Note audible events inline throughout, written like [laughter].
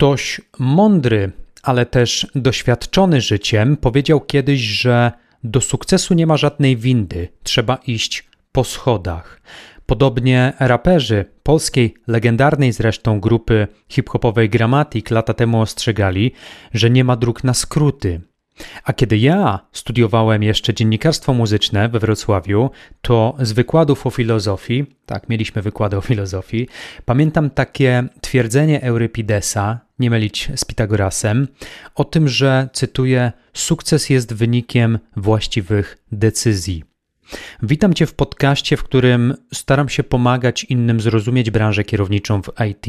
Ktoś mądry, ale też doświadczony życiem powiedział kiedyś, że do sukcesu nie ma żadnej windy, trzeba iść po schodach. Podobnie raperzy polskiej, legendarnej zresztą grupy hip-hopowej Grammatic lata temu ostrzegali, że nie ma dróg na skróty. A kiedy ja studiowałem jeszcze dziennikarstwo muzyczne we Wrocławiu, to z wykładów o filozofii, tak, mieliśmy wykłady o filozofii, pamiętam takie twierdzenie Eurypidesa, nie mylić z Pitagorasem, o tym, że, cytuję, sukces jest wynikiem właściwych decyzji. Witam Cię w podcaście, w którym staram się pomagać innym zrozumieć branżę kierowniczą w IT,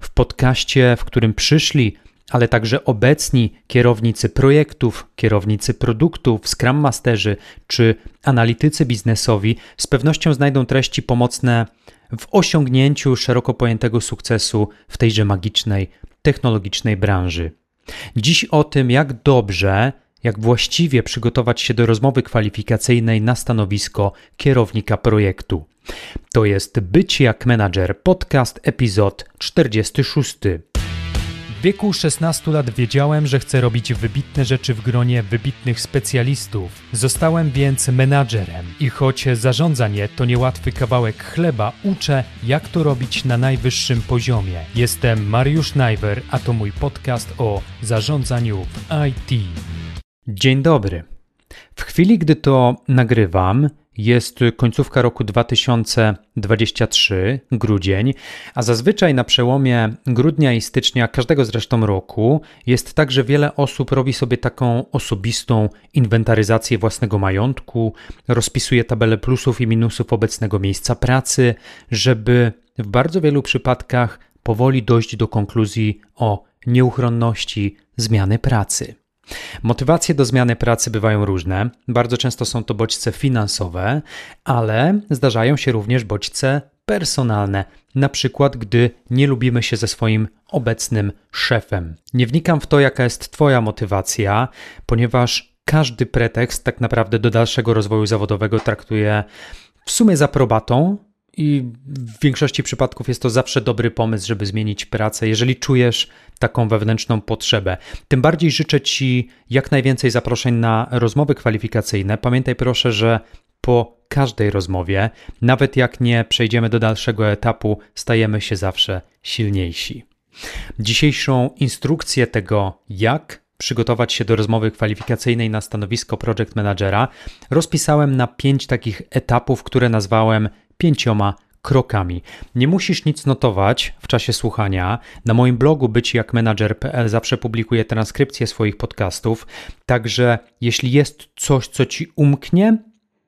w podcaście, w którym przyszli ale także obecni kierownicy projektów, kierownicy produktów, Scrum Masterzy czy analitycy biznesowi z pewnością znajdą treści pomocne w osiągnięciu szeroko pojętego sukcesu w tejże magicznej, technologicznej branży. Dziś o tym, jak dobrze, jak właściwie przygotować się do rozmowy kwalifikacyjnej na stanowisko kierownika projektu. To jest Być jak menadżer, podcast, epizod 46. Wieku 16 lat wiedziałem, że chcę robić wybitne rzeczy w gronie wybitnych specjalistów. Zostałem więc menadżerem i choć zarządzanie to niełatwy kawałek chleba, uczę, jak to robić na najwyższym poziomie. Jestem Mariusz Najwer, a to mój podcast o zarządzaniu w IT. Dzień dobry. W chwili, gdy to nagrywam, jest końcówka roku 2023, grudzień, a zazwyczaj na przełomie grudnia i stycznia każdego zresztą roku jest tak, że wiele osób robi sobie taką osobistą inwentaryzację własnego majątku, rozpisuje tabelę plusów i minusów obecnego miejsca pracy, żeby w bardzo wielu przypadkach powoli dojść do konkluzji o nieuchronności zmiany pracy. Motywacje do zmiany pracy bywają różne. Bardzo często są to bodźce finansowe, ale zdarzają się również bodźce personalne, na przykład gdy nie lubimy się ze swoim obecnym szefem. Nie wnikam w to, jaka jest Twoja motywacja, ponieważ każdy pretekst tak naprawdę do dalszego rozwoju zawodowego traktuję w sumie za probatą, i w większości przypadków jest to zawsze dobry pomysł, żeby zmienić pracę, jeżeli czujesz taką wewnętrzną potrzebę. Tym bardziej życzę Ci jak najwięcej zaproszeń na rozmowy kwalifikacyjne. Pamiętaj proszę, że po każdej rozmowie, nawet jak nie przejdziemy do dalszego etapu, stajemy się zawsze silniejsi. Dzisiejszą instrukcję tego, jak przygotować się do rozmowy kwalifikacyjnej na stanowisko project managera, rozpisałem na pięć takich etapów, które nazwałem pięcioma krokami. Nie musisz nic notować w czasie słuchania. Na moim blogu bycijakmenadżer.pl zawsze publikuję transkrypcję swoich podcastów, także jeśli jest coś, co ci umknie,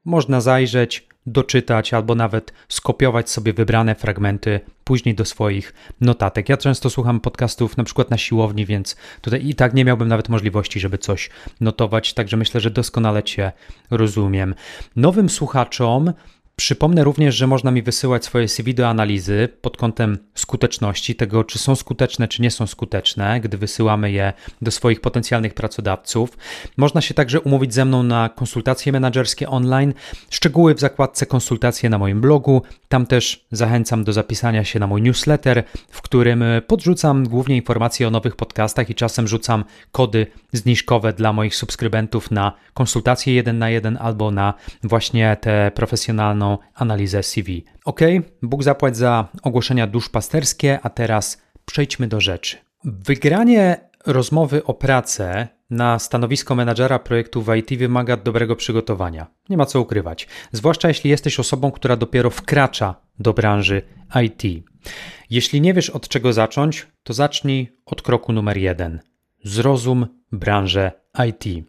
można zajrzeć, doczytać albo nawet skopiować sobie wybrane fragmenty później do swoich notatek. Ja często słucham podcastów na przykład na siłowni, więc tutaj i tak nie miałbym nawet możliwości, żeby coś notować, także myślę, że doskonale Cię rozumiem. Nowym słuchaczom Przypomnę również, że można mi wysyłać swoje CV do analizy pod kątem skuteczności, tego czy są skuteczne, czy nie są skuteczne, gdy wysyłamy je do swoich potencjalnych pracodawców. Można się także umówić ze mną na konsultacje menedżerskie online. Szczegóły w zakładce konsultacje na moim blogu. Tam też zachęcam do zapisania się na mój newsletter, w którym podrzucam głównie informacje o nowych podcastach i czasem rzucam kody zniżkowe dla moich subskrybentów na konsultacje jeden na jeden albo na właśnie te profesjonalną analizę CV. Ok, Bóg zapłać za ogłoszenia duszpasterskie, a teraz przejdźmy do rzeczy. Wygranie rozmowy o pracę na stanowisko menadżera projektu w IT wymaga dobrego przygotowania. Nie ma co ukrywać. Zwłaszcza jeśli jesteś osobą, która dopiero wkracza do branży IT. Jeśli nie wiesz od czego zacząć, to zacznij od kroku numer jeden. Zrozum branżę IT.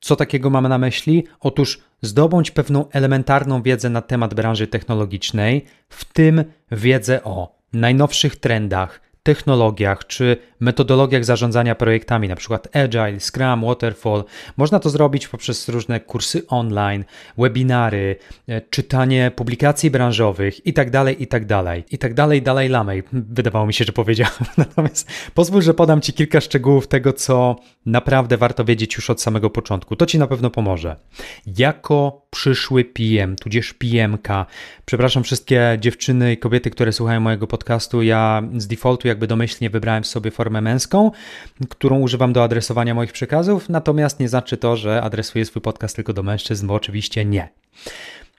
Co takiego mamy na myśli? Otóż zdobądź pewną elementarną wiedzę na temat branży technologicznej, w tym wiedzę o najnowszych trendach, technologiach czy metodologiach zarządzania projektami, np. Agile, Scrum, Waterfall. Można to zrobić poprzez różne kursy online, webinary, e, czytanie publikacji branżowych itd., itd. itd. dalej lamej. Wydawało mi się, że powiedziałem. [laughs] Natomiast pozwól, że podam Ci kilka szczegółów tego, co naprawdę warto wiedzieć już od samego początku. To Ci na pewno pomoże. Jako przyszły PM, tudzież PMka, przepraszam wszystkie dziewczyny i kobiety, które słuchają mojego podcastu, ja z defaultu jak jakby domyślnie wybrałem sobie formę męską, którą używam do adresowania moich przekazów, natomiast nie znaczy to, że adresuję swój podcast tylko do mężczyzn, bo oczywiście nie.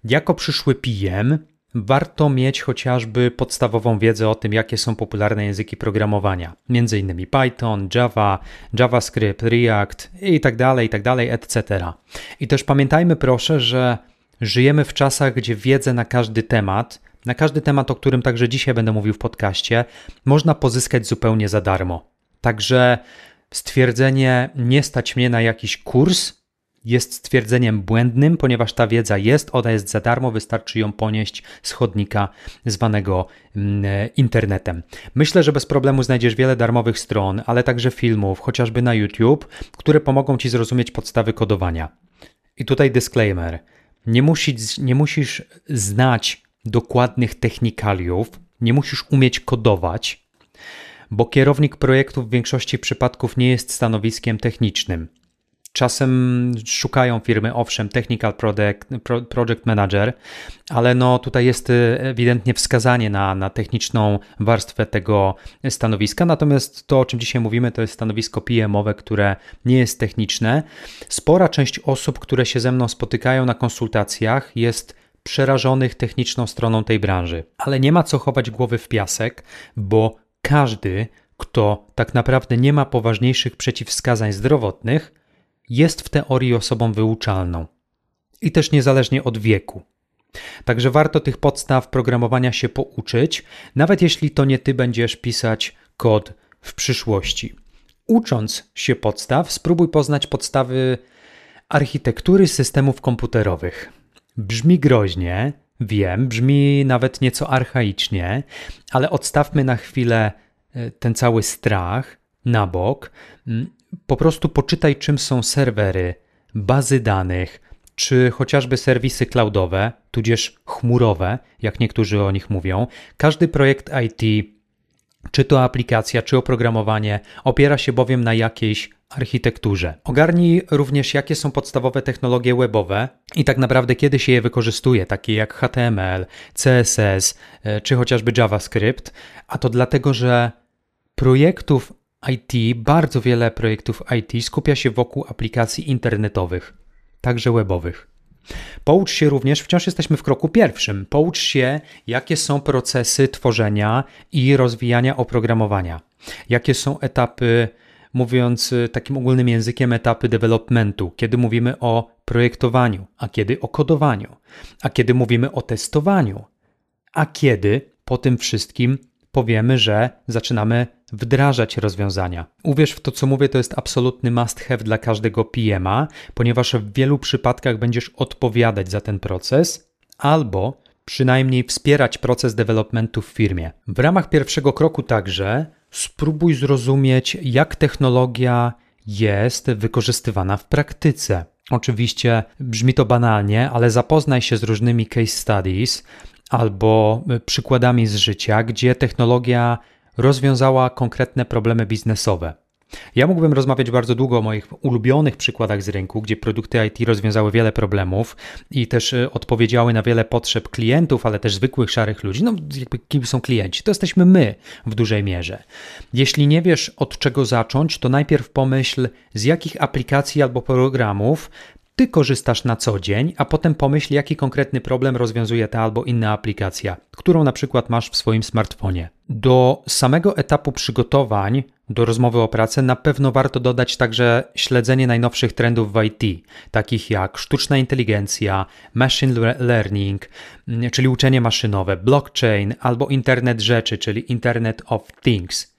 Jako przyszły PM warto mieć chociażby podstawową wiedzę o tym, jakie są popularne języki programowania, między innymi Python, Java, JavaScript, React i dalej, i tak dalej, etc. I też pamiętajmy proszę, że żyjemy w czasach, gdzie wiedzę na każdy temat, na każdy temat, o którym także dzisiaj będę mówił w podcaście, można pozyskać zupełnie za darmo. Także stwierdzenie nie stać mnie na jakiś kurs jest stwierdzeniem błędnym, ponieważ ta wiedza jest, ona jest za darmo, wystarczy ją ponieść z chodnika zwanego mm, internetem. Myślę, że bez problemu znajdziesz wiele darmowych stron, ale także filmów, chociażby na YouTube, które pomogą ci zrozumieć podstawy kodowania. I tutaj disclaimer. Nie musisz, nie musisz znać dokładnych technikaliów, nie musisz umieć kodować, bo kierownik projektu w większości przypadków nie jest stanowiskiem technicznym. Czasem szukają firmy, owszem, Technical project Manager, ale no tutaj jest y, ewidentnie wskazanie na, na techniczną warstwę tego stanowiska. Natomiast to, o czym dzisiaj mówimy, to jest stanowisko PM-owe, które nie jest techniczne. Spora część osób, które się ze mną spotykają na konsultacjach, jest przerażonych techniczną stroną tej branży. Ale nie ma co chować głowy w piasek, bo każdy, kto tak naprawdę nie ma poważniejszych przeciwwskazań zdrowotnych, jest w teorii osobą wyuczalną i też niezależnie od wieku. Także warto tych podstaw programowania się pouczyć, nawet jeśli to nie ty będziesz pisać kod w przyszłości. Ucząc się podstaw, spróbuj poznać podstawy architektury systemów komputerowych. Brzmi groźnie, wiem, brzmi nawet nieco archaicznie, ale odstawmy na chwilę e, ten cały strach na bok mm, po prostu poczytaj, czym są serwery, bazy danych, czy chociażby serwisy cloudowe, tudzież chmurowe, jak niektórzy o nich mówią. Każdy projekt IT, czy to aplikacja, czy oprogramowanie, opiera się bowiem na jakiejś architekturze. Ogarnij również, jakie są podstawowe technologie webowe i tak naprawdę kiedy się je wykorzystuje, takie jak HTML, CSS, e, czy chociażby JavaScript, a to dlatego, że projektów IT, bardzo wiele projektów IT skupia się wokół aplikacji internetowych, także webowych. Poucz się również, wciąż jesteśmy w kroku pierwszym, poucz się, jakie są procesy tworzenia i rozwijania oprogramowania, jakie są etapy, mówiąc takim ogólnym językiem, etapy developmentu, kiedy mówimy o projektowaniu, a kiedy o kodowaniu, a kiedy mówimy o testowaniu, a kiedy po tym wszystkim powiemy, że zaczynamy wdrażać rozwiązania. Uwierz w to, co mówię, to jest absolutny must have dla każdego PM-a, ponieważ w wielu przypadkach będziesz odpowiadać za ten proces albo przynajmniej wspierać proces developmentu w firmie. W ramach pierwszego kroku także spróbuj zrozumieć, jak technologia jest wykorzystywana w praktyce. Oczywiście brzmi to banalnie, ale zapoznaj się z różnymi case studies albo przykładami z życia, gdzie technologia rozwiązała konkretne problemy biznesowe. Ja mógłbym rozmawiać bardzo długo o moich ulubionych przykładach z rynku, gdzie produkty IT rozwiązały wiele problemów i też y, odpowiedziały na wiele potrzeb klientów, ale też zwykłych szarych ludzi. No, jakby kim są klienci? To jesteśmy my w dużej mierze. Jeśli nie wiesz od czego zacząć, to najpierw pomyśl, z jakich aplikacji albo programów ty korzystasz na co dzień, a potem pomyśl, jaki konkretny problem rozwiązuje ta albo inna aplikacja, którą na przykład masz w swoim smartfonie. Do samego etapu przygotowań do rozmowy o pracę na pewno warto dodać także śledzenie najnowszych trendów w IT, takich jak sztuczna inteligencja, machine learning, mm, czyli uczenie maszynowe, blockchain albo internet rzeczy, czyli Internet of Things.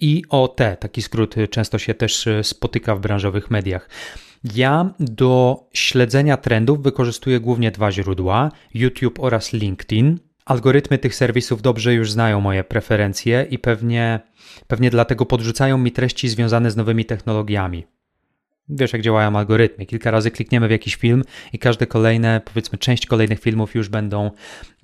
IoT, taki skrót często się też spotyka w branżowych mediach. Ja do śledzenia trendów wykorzystuję głównie dwa źródła: YouTube oraz LinkedIn. Algorytmy tych serwisów dobrze już znają moje preferencje i pewnie, pewnie dlatego podrzucają mi treści związane z nowymi technologiami. Wiesz, jak działają algorytmy. Kilka razy klikniemy w jakiś film i każde kolejne, powiedzmy, część kolejnych filmów już będą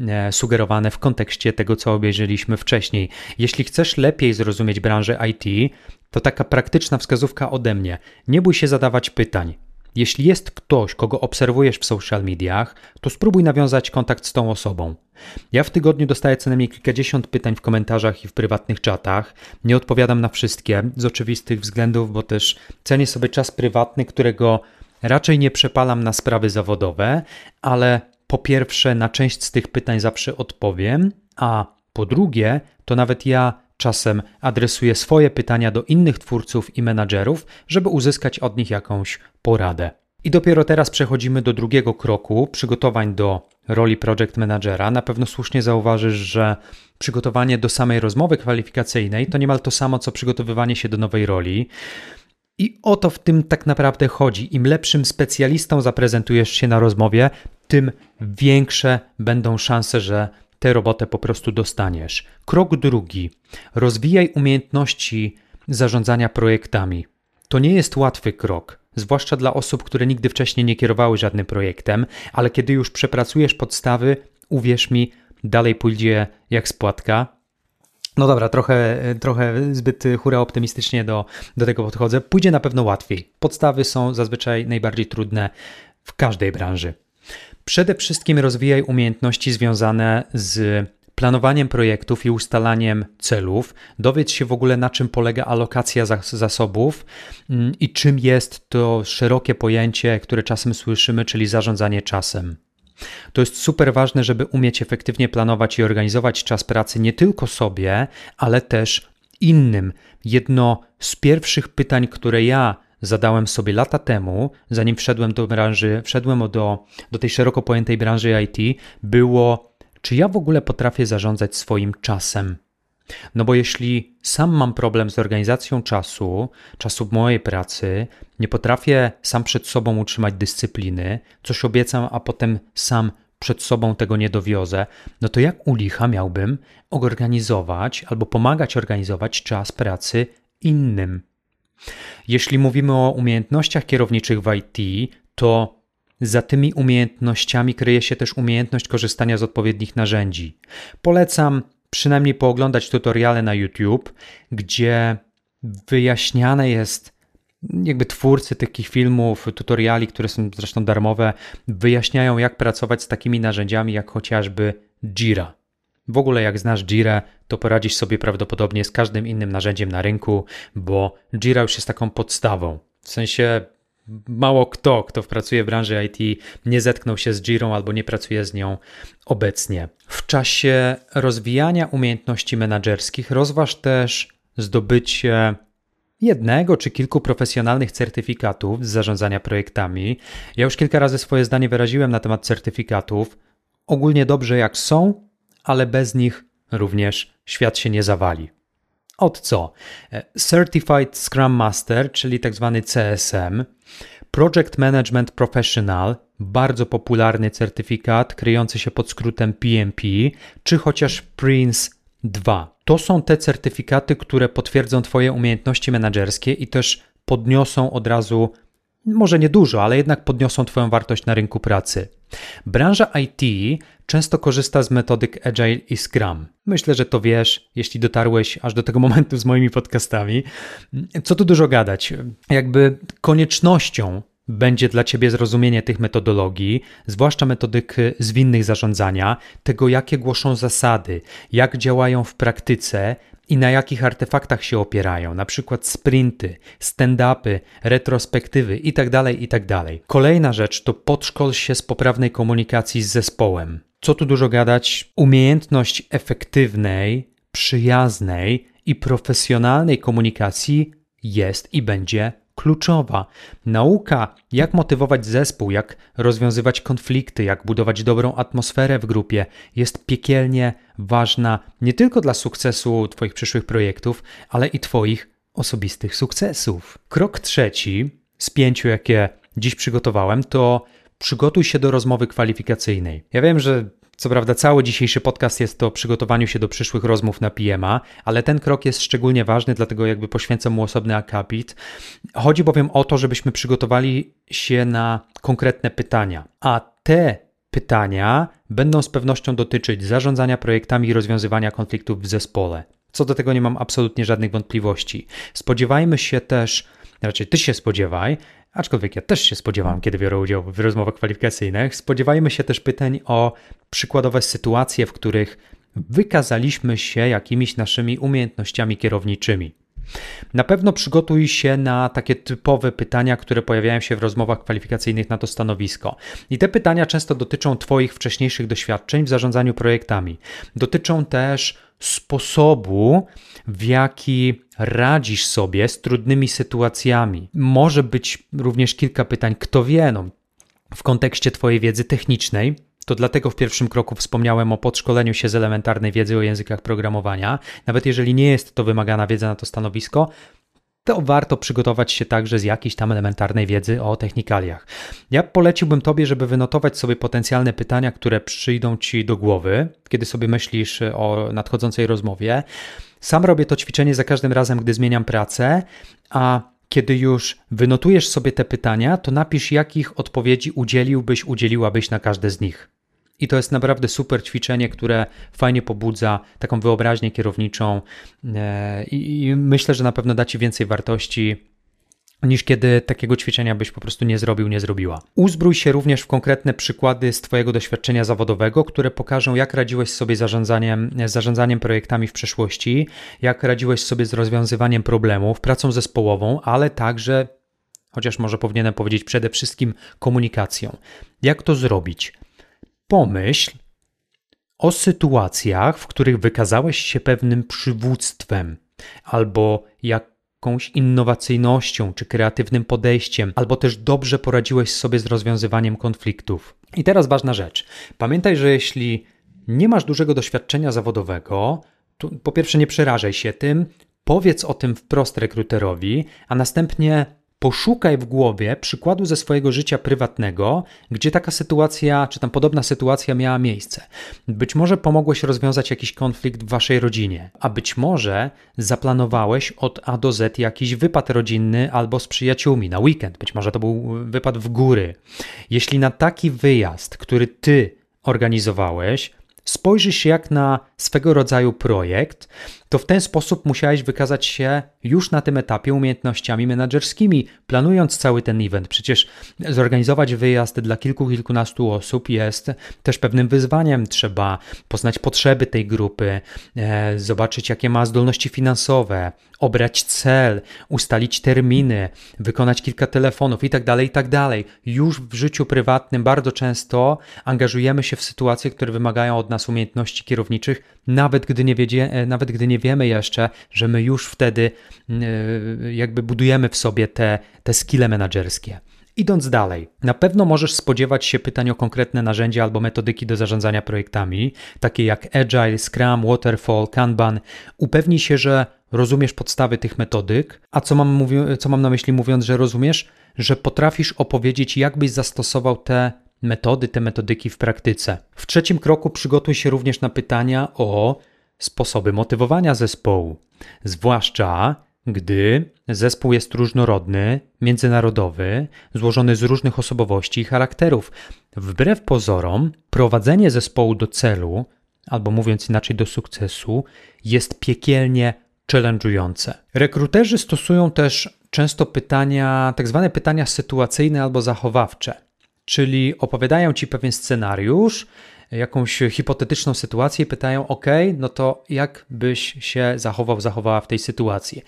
e, sugerowane w kontekście tego, co obejrzeliśmy wcześniej. Jeśli chcesz lepiej zrozumieć branżę IT, to taka praktyczna wskazówka ode mnie. Nie bój się zadawać pytań. Jeśli jest ktoś, kogo obserwujesz w social mediach, to spróbuj nawiązać kontakt z tą osobą. Ja w tygodniu dostaję co najmniej kilkadziesiąt pytań w komentarzach i w prywatnych czatach. Nie odpowiadam na wszystkie z oczywistych względów, bo też cenię sobie czas prywatny, którego raczej nie przepalam na sprawy zawodowe, ale po pierwsze, na część z tych pytań zawsze odpowiem, a po drugie, to nawet ja czasem adresuję swoje pytania do innych twórców i menadżerów, żeby uzyskać od nich jakąś poradę. I dopiero teraz przechodzimy do drugiego kroku przygotowań do roli project managera. Na pewno słusznie zauważysz, że przygotowanie do samej rozmowy kwalifikacyjnej to niemal to samo co przygotowywanie się do nowej roli. I o to w tym tak naprawdę chodzi. Im lepszym specjalistą zaprezentujesz się na rozmowie, tym większe będą szanse, że tę robotę po prostu dostaniesz. Krok drugi. Rozwijaj umiejętności zarządzania projektami. To nie jest łatwy krok, zwłaszcza dla osób, które nigdy wcześniej nie kierowały żadnym projektem, ale kiedy już przepracujesz podstawy, uwierz mi, dalej pójdzie jak spłatka. No dobra, trochę, trochę zbyt hura optymistycznie do, do tego podchodzę. Pójdzie na pewno łatwiej. Podstawy są zazwyczaj najbardziej trudne w każdej branży. Przede wszystkim rozwijaj umiejętności związane z planowaniem projektów i ustalaniem celów. Dowiedz się w ogóle, na czym polega alokacja zasobów mm, i czym jest to szerokie pojęcie, które czasem słyszymy, czyli zarządzanie czasem. To jest super ważne, żeby umieć efektywnie planować i organizować czas pracy nie tylko sobie, ale też innym. Jedno z pierwszych pytań, które ja zadałem sobie lata temu, zanim wszedłem do branży, wszedłem do, do tej szeroko pojętej branży IT, było, czy ja w ogóle potrafię zarządzać swoim czasem. No bo jeśli sam mam problem z organizacją czasu, czasu mojej pracy, nie potrafię sam przed sobą utrzymać dyscypliny, coś obiecam, a potem sam przed sobą tego nie dowiozę, no to jak u licha miałbym organizować albo pomagać organizować czas pracy innym? Jeśli mówimy o umiejętnościach kierowniczych w IT, to za tymi umiejętnościami kryje się też umiejętność korzystania z odpowiednich narzędzi. Polecam przynajmniej pooglądać tutoriale na YouTube, gdzie wyjaśniane jest, jakby twórcy takich filmów, tutoriali, które są zresztą darmowe, wyjaśniają, jak pracować z takimi narzędziami, jak chociażby Jira. W ogóle jak znasz Jira, to poradzisz sobie prawdopodobnie z każdym innym narzędziem na rynku, bo Jira już jest taką podstawą. W sensie mało kto, kto pracuje w branży IT, nie zetknął się z Jirą albo nie pracuje z nią obecnie. W czasie rozwijania umiejętności menedżerskich rozważ też zdobycie jednego czy kilku profesjonalnych certyfikatów z zarządzania projektami. Ja już kilka razy swoje zdanie wyraziłem na temat certyfikatów. Ogólnie dobrze jak są, ale bez nich również świat się nie zawali. Od co? E, Certified Scrum Master, czyli tak zwany CSM, Project Management Professional, bardzo popularny certyfikat kryjący się pod skrótem PMP, czy chociaż Prince 2. To są te certyfikaty, które potwierdzą Twoje umiejętności menedżerskie i też podniosą od razu może nie dużo, ale jednak podniosą Twoją wartość na rynku pracy. Branża IT często korzysta z metodyk Agile i Scrum. Myślę, że to wiesz, jeśli dotarłeś aż do tego momentu z moimi podcastami. Co tu dużo gadać? Jakby koniecznością będzie dla Ciebie zrozumienie tych metodologii, zwłaszcza metodyk zwinnych zarządzania, tego jakie głoszą zasady, jak działają w praktyce i na jakich artefaktach się opierają, na przykład sprinty, stand-upy, retrospektywy itd., tak itd. Tak Kolejna rzecz to podszkol się z poprawnej komunikacji z zespołem. Co tu dużo gadać? Umiejętność efektywnej, przyjaznej i profesjonalnej komunikacji jest i będzie kluczowa. Nauka, jak motywować zespół, jak rozwiązywać konflikty, jak budować dobrą atmosferę w grupie, jest piekielnie ważna nie tylko dla sukcesu Twoich przyszłych projektów, ale i Twoich osobistych sukcesów. Krok trzeci z pięciu, jakie dziś przygotowałem, to przygotuj się do rozmowy kwalifikacyjnej. Ja wiem, że co prawda, cały dzisiejszy podcast jest to przygotowaniu się do przyszłych rozmów na PMA, ale ten krok jest szczególnie ważny, dlatego jakby poświęcam mu osobny akapit. Chodzi bowiem o to, żebyśmy przygotowali się na konkretne pytania, a te pytania będą z pewnością dotyczyć zarządzania projektami i rozwiązywania konfliktów w zespole. Co do tego nie mam absolutnie żadnych wątpliwości. Spodziewajmy się też raczej ty się spodziewaj, aczkolwiek ja też się spodziewam, kiedy biorę udział w rozmowach kwalifikacyjnych, spodziewajmy się też pytań o przykładowe sytuacje, w których wykazaliśmy się jakimiś naszymi umiejętnościami kierowniczymi. Na pewno przygotuj się na takie typowe pytania, które pojawiają się w rozmowach kwalifikacyjnych na to stanowisko. I te pytania często dotyczą Twoich wcześniejszych doświadczeń w zarządzaniu projektami. Dotyczą też sposobu, w jaki radzisz sobie z trudnymi sytuacjami. Może być również kilka pytań, kto wie, no, w kontekście Twojej wiedzy technicznej, to dlatego w pierwszym kroku wspomniałem o podszkoleniu się z elementarnej wiedzy o językach programowania. Nawet jeżeli nie jest to wymagana wiedza na to stanowisko, to warto przygotować się także z jakiejś tam elementarnej wiedzy o technikaliach. Ja poleciłbym Tobie, żeby wynotować sobie potencjalne pytania, które przyjdą Ci do głowy, kiedy sobie myślisz o nadchodzącej rozmowie. Sam robię to ćwiczenie za każdym razem, gdy zmieniam pracę, a kiedy już wynotujesz sobie te pytania, to napisz, jakich odpowiedzi udzieliłbyś, udzieliłabyś na każde z nich. I to jest naprawdę super ćwiczenie, które fajnie pobudza taką wyobraźnię kierowniczą e, i myślę, że na pewno da Ci więcej wartości niż kiedy takiego ćwiczenia byś po prostu nie zrobił, nie zrobiła. Uzbrój się również w konkretne przykłady z Twojego doświadczenia zawodowego, które pokażą, jak radziłeś sobie zarządzaniem, zarządzaniem projektami w przeszłości, jak radziłeś sobie z rozwiązywaniem problemów, pracą zespołową, ale także, chociaż może powinienem powiedzieć przede wszystkim komunikacją. Jak to zrobić? Pomyśl o sytuacjach, w których wykazałeś się pewnym przywództwem albo jakąś innowacyjnością czy kreatywnym podejściem, albo też dobrze poradziłeś sobie z rozwiązywaniem konfliktów. I teraz ważna rzecz. Pamiętaj, że jeśli nie masz dużego doświadczenia zawodowego, to po pierwsze nie przerażaj się tym, powiedz o tym wprost rekruterowi, a następnie poszukaj w głowie przykładu ze swojego życia prywatnego, gdzie taka sytuacja, czy tam podobna sytuacja miała miejsce. Być może pomogłeś rozwiązać jakiś konflikt w waszej rodzinie, a być może zaplanowałeś od A do Z jakiś wypad rodzinny albo z przyjaciółmi na weekend. Być może to był wypad w góry. Jeśli na taki wyjazd, który ty organizowałeś, spojrzysz się jak na swego rodzaju projekt, to w ten sposób musiałeś wykazać się już na tym etapie umiejętnościami menedżerskimi, planując cały ten event. Przecież zorganizować wyjazd dla kilku, kilkunastu osób jest też pewnym wyzwaniem. Trzeba poznać potrzeby tej grupy, e, zobaczyć jakie ma zdolności finansowe, obrać cel, ustalić terminy, wykonać kilka telefonów itd., tak itd. Tak już w życiu prywatnym bardzo często angażujemy się w sytuacje, które wymagają od nas umiejętności kierowniczych, nawet gdy nie, wiedzie, e, nawet gdy nie wiemy jeszcze, że my już wtedy e, jakby budujemy w sobie te, te skille menedżerskie. Idąc dalej, na pewno możesz spodziewać się pytań o konkretne narzędzia albo metodyki do zarządzania projektami, takie jak Agile, Scrum, Waterfall, Kanban. Upewnij się, że rozumiesz podstawy tych metodyk. A co mam, mówi- co mam na myśli mówiąc, że rozumiesz? Że potrafisz opowiedzieć, jak byś zastosował te metody, te metodyki w praktyce. W trzecim kroku przygotuj się również na pytania o sposoby motywowania zespołu, zwłaszcza gdy zespół jest różnorodny, międzynarodowy, złożony z różnych osobowości i charakterów. Wbrew pozorom, prowadzenie zespołu do celu, albo mówiąc inaczej do sukcesu, jest piekielnie challenge'ujące. Rekruterzy stosują też często pytania, tak zwane pytania sytuacyjne albo zachowawcze, czyli opowiadają ci pewien scenariusz, jakąś hipotetyczną sytuację i pytają: OK, no to jak byś się zachował, zachowała w tej sytuacji?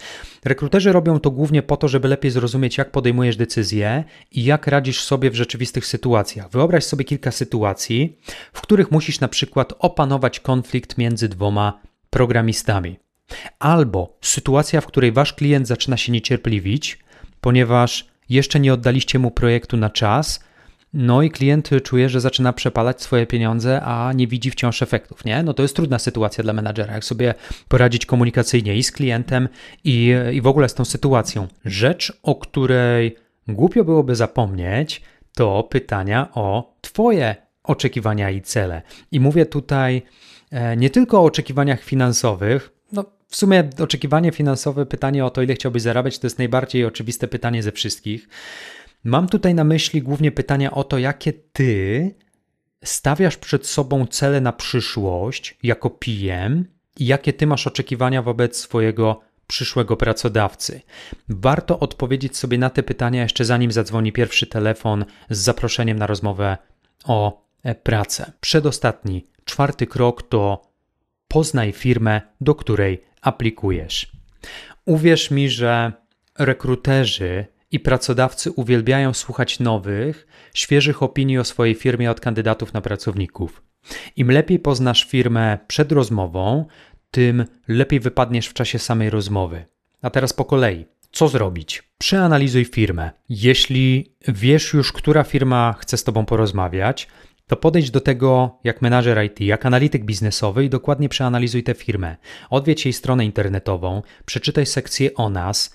Rekruterzy robią to głównie po to, żeby lepiej zrozumieć, jak podejmujesz decyzje i jak radzisz sobie w rzeczywistych sytuacjach. Wyobraź sobie kilka sytuacji, w których musisz na przykład opanować konflikt między dwoma programistami. Albo sytuacja, w której wasz klient zaczyna się niecierpliwić, ponieważ jeszcze nie oddaliście mu projektu na czas no i klient czuje, że zaczyna przepalać swoje pieniądze, a nie widzi wciąż efektów, nie? No to jest trudna sytuacja dla menadżera, jak sobie poradzić komunikacyjnie i z klientem, i, i w ogóle z tą sytuacją. Rzecz, o której głupio byłoby zapomnieć, to pytania o Twoje oczekiwania i cele. I mówię tutaj e, nie tylko o oczekiwaniach finansowych, w sumie oczekiwanie finansowe, pytanie o to, ile chciałbyś zarabiać, to jest najbardziej oczywiste pytanie ze wszystkich. Mam tutaj na myśli głównie pytania o to, jakie ty stawiasz przed sobą cele na przyszłość jako PM i jakie ty masz oczekiwania wobec swojego przyszłego pracodawcy? Warto odpowiedzieć sobie na te pytania jeszcze zanim zadzwoni pierwszy telefon z zaproszeniem na rozmowę o e, pracę. Przedostatni, czwarty krok to poznaj firmę, do której aplikujesz. Uwierz mi, że rekruterzy i pracodawcy uwielbiają słuchać nowych, świeżych opinii o swojej firmie od kandydatów na pracowników. Im lepiej poznasz firmę przed rozmową, tym lepiej wypadniesz w czasie samej rozmowy. A teraz po kolei. Co zrobić? Przeanalizuj firmę. Jeśli wiesz już, która firma chce z Tobą porozmawiać, to podejdź do tego jak menadżer IT, jak analityk biznesowy i dokładnie przeanalizuj tę firmę. Odwiedź jej stronę internetową, przeczytaj sekcję o nas,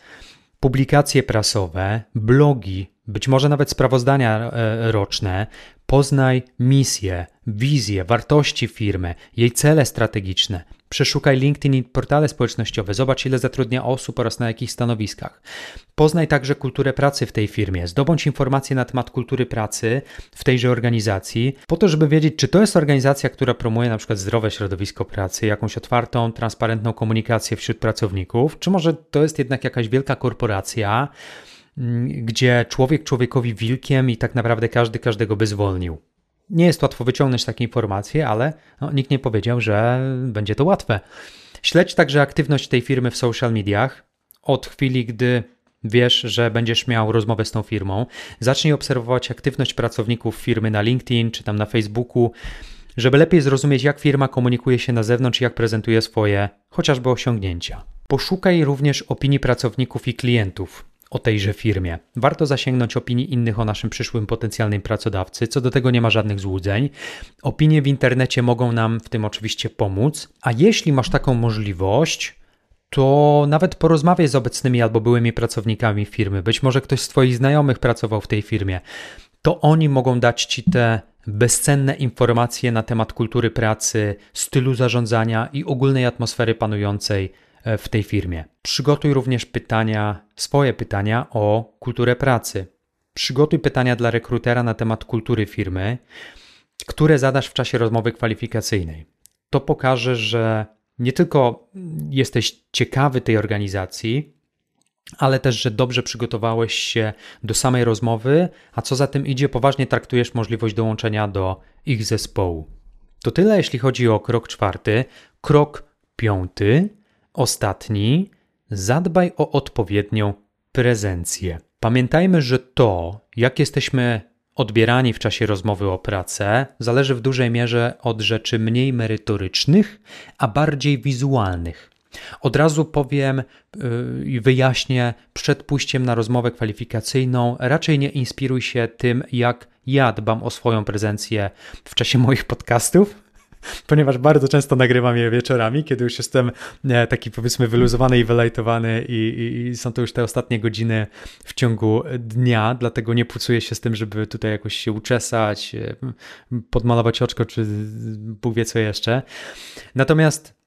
publikacje prasowe, blogi, być może nawet sprawozdania e, roczne, poznaj misję, wizję, wartości firmy, jej cele strategiczne. Przeszukaj LinkedIn i portale społecznościowe, zobacz ile zatrudnia osób oraz na jakich stanowiskach. Poznaj także kulturę pracy w tej firmie, zdobądź informacje na temat kultury pracy w tejże organizacji, po to, żeby wiedzieć, czy to jest organizacja, która promuje na przykład zdrowe środowisko pracy, jakąś otwartą, transparentną komunikację wśród pracowników, czy może to jest jednak jakaś wielka korporacja, mm, gdzie człowiek człowiekowi wilkiem i tak naprawdę każdy każdego by zwolnił. Nie jest łatwo wyciągnąć takie informacje, ale no, nikt nie powiedział, że będzie to łatwe. Śledź także aktywność tej firmy w social mediach od chwili, gdy wiesz, że będziesz miał rozmowę z tą firmą. Zacznij obserwować aktywność pracowników firmy na LinkedIn czy tam na Facebooku, żeby lepiej zrozumieć, jak firma komunikuje się na zewnątrz i jak prezentuje swoje chociażby osiągnięcia. Poszukaj również opinii pracowników i klientów o tejże firmie. Warto zasięgnąć opinii innych o naszym przyszłym potencjalnym pracodawcy, co do tego nie ma żadnych złudzeń. Opinie w internecie mogą nam w tym oczywiście pomóc, a jeśli masz taką możliwość, to nawet porozmawiaj z obecnymi albo byłymi pracownikami firmy. Być może ktoś z Twoich znajomych pracował w tej firmie. To oni mogą dać Ci te bezcenne informacje na temat kultury pracy, stylu zarządzania i ogólnej atmosfery panującej w tej firmie. Przygotuj również pytania, swoje pytania o kulturę pracy. Przygotuj pytania dla rekrutera na temat kultury firmy, które zadasz w czasie rozmowy kwalifikacyjnej. To pokaże, że nie tylko jesteś ciekawy tej organizacji, ale też, że dobrze przygotowałeś się do samej rozmowy, a co za tym idzie, poważnie traktujesz możliwość dołączenia do ich zespołu. To tyle, jeśli chodzi o krok czwarty. Krok piąty Ostatni, zadbaj o odpowiednią prezencję. Pamiętajmy, że to, jak jesteśmy odbierani w czasie rozmowy o pracę, zależy w dużej mierze od rzeczy mniej merytorycznych, a bardziej wizualnych. Od razu powiem yy, i wyjaśnię, przed pójściem na rozmowę kwalifikacyjną, raczej nie inspiruj się tym, jak ja dbam o swoją prezencję w czasie moich podcastów, ponieważ bardzo często nagrywam je wieczorami, kiedy już jestem e, taki powiedzmy wyluzowany i wylajtowany i, i, i, są to już te ostatnie godziny w ciągu dnia, dlatego nie pucuję się z tym, żeby tutaj jakoś się uczesać, e, podmalować oczko, czy Bóg wie co jeszcze. Natomiast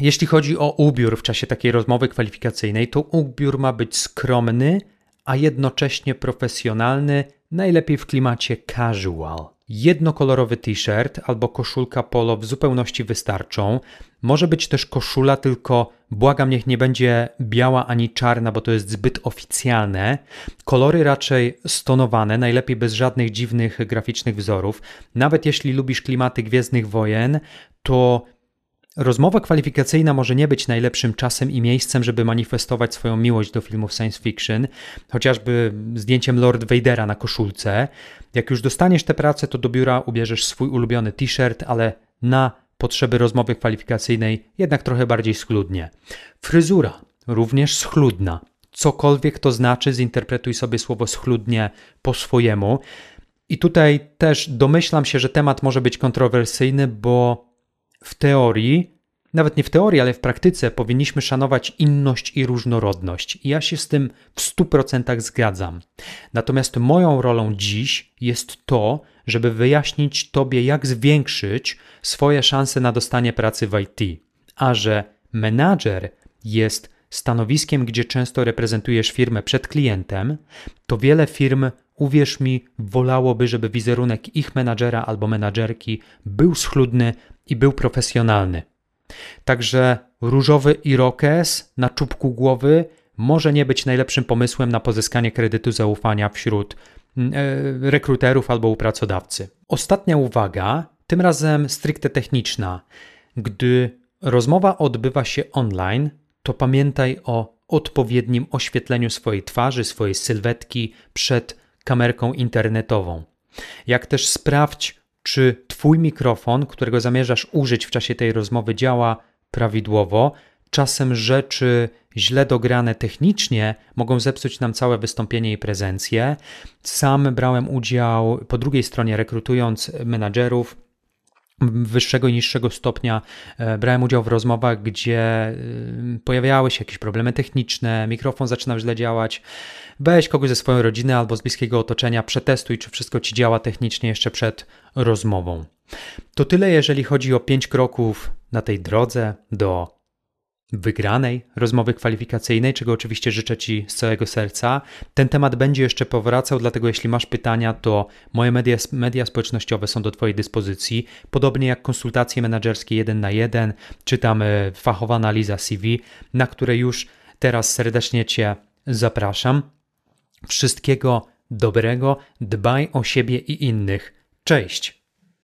jeśli chodzi o ubiór w czasie takiej rozmowy kwalifikacyjnej, to ubiór ma być skromny, a jednocześnie profesjonalny, najlepiej w klimacie casual. Jednokolorowy t-shirt albo koszulka polo w zupełności wystarczą. Może być też koszula, tylko błagam, niech nie będzie biała ani czarna, bo to jest zbyt oficjalne. Kolory raczej stonowane, najlepiej bez żadnych dziwnych graficznych wzorów. Nawet jeśli lubisz klimaty Gwiezdnych Wojen, to Rozmowa kwalifikacyjna może nie być najlepszym czasem i miejscem, żeby manifestować swoją miłość do filmów science fiction, chociażby zdjęciem Lord Vadera na koszulce. Jak już dostaniesz tę pracę, to do biura ubierzesz swój ulubiony t-shirt, ale na potrzeby rozmowy kwalifikacyjnej jednak trochę bardziej schludnie. Fryzura również schludna. Cokolwiek to znaczy, zinterpretuj sobie słowo schludnie po swojemu. I tutaj też domyślam się, że temat może być kontrowersyjny, bo w teorii, nawet nie w teorii, ale w praktyce powinniśmy szanować inność i różnorodność. I ja się z tym w 100% zgadzam. Natomiast moją rolą dziś jest to, żeby wyjaśnić Tobie, jak zwiększyć swoje szanse na dostanie pracy w IT. A że menadżer jest stanowiskiem, gdzie często reprezentujesz firmę przed klientem, to wiele firm, uwierz mi, wolałoby, żeby wizerunek ich menadżera albo menadżerki był schludny i był profesjonalny. Także różowy irokes na czubku głowy może nie być najlepszym pomysłem na pozyskanie kredytu zaufania wśród mm, e, rekruterów albo u pracodawcy. Ostatnia uwaga, tym razem stricte techniczna. Gdy rozmowa odbywa się online, to pamiętaj o odpowiednim oświetleniu swojej twarzy, swojej sylwetki przed kamerką internetową. Jak też sprawdź, czy Twój mikrofon, którego zamierzasz użyć w czasie tej rozmowy, działa prawidłowo. Czasem rzeczy źle dograne technicznie mogą zepsuć nam całe wystąpienie i prezencję. Sam brałem udział po drugiej stronie, rekrutując menadżerów wyższego i niższego stopnia e, brałem udział w rozmowach, gdzie y, pojawiały się jakieś problemy techniczne, mikrofon zaczynał źle działać. Weź kogoś ze swojej rodziny albo z bliskiego otoczenia, przetestuj, czy wszystko ci działa technicznie jeszcze przed rozmową. To tyle, jeżeli chodzi o pięć kroków na tej drodze do wygranej rozmowy kwalifikacyjnej, czego oczywiście życzę Ci z całego serca. Ten temat będzie jeszcze powracał, dlatego jeśli masz pytania, to moje media, media społecznościowe są do Twojej dyspozycji. Podobnie jak konsultacje menedżerskie jeden na jeden, czy tam e, fachowa analiza CV, na które już teraz serdecznie Cię zapraszam. Wszystkiego dobrego, dbaj o siebie i innych. Cześć!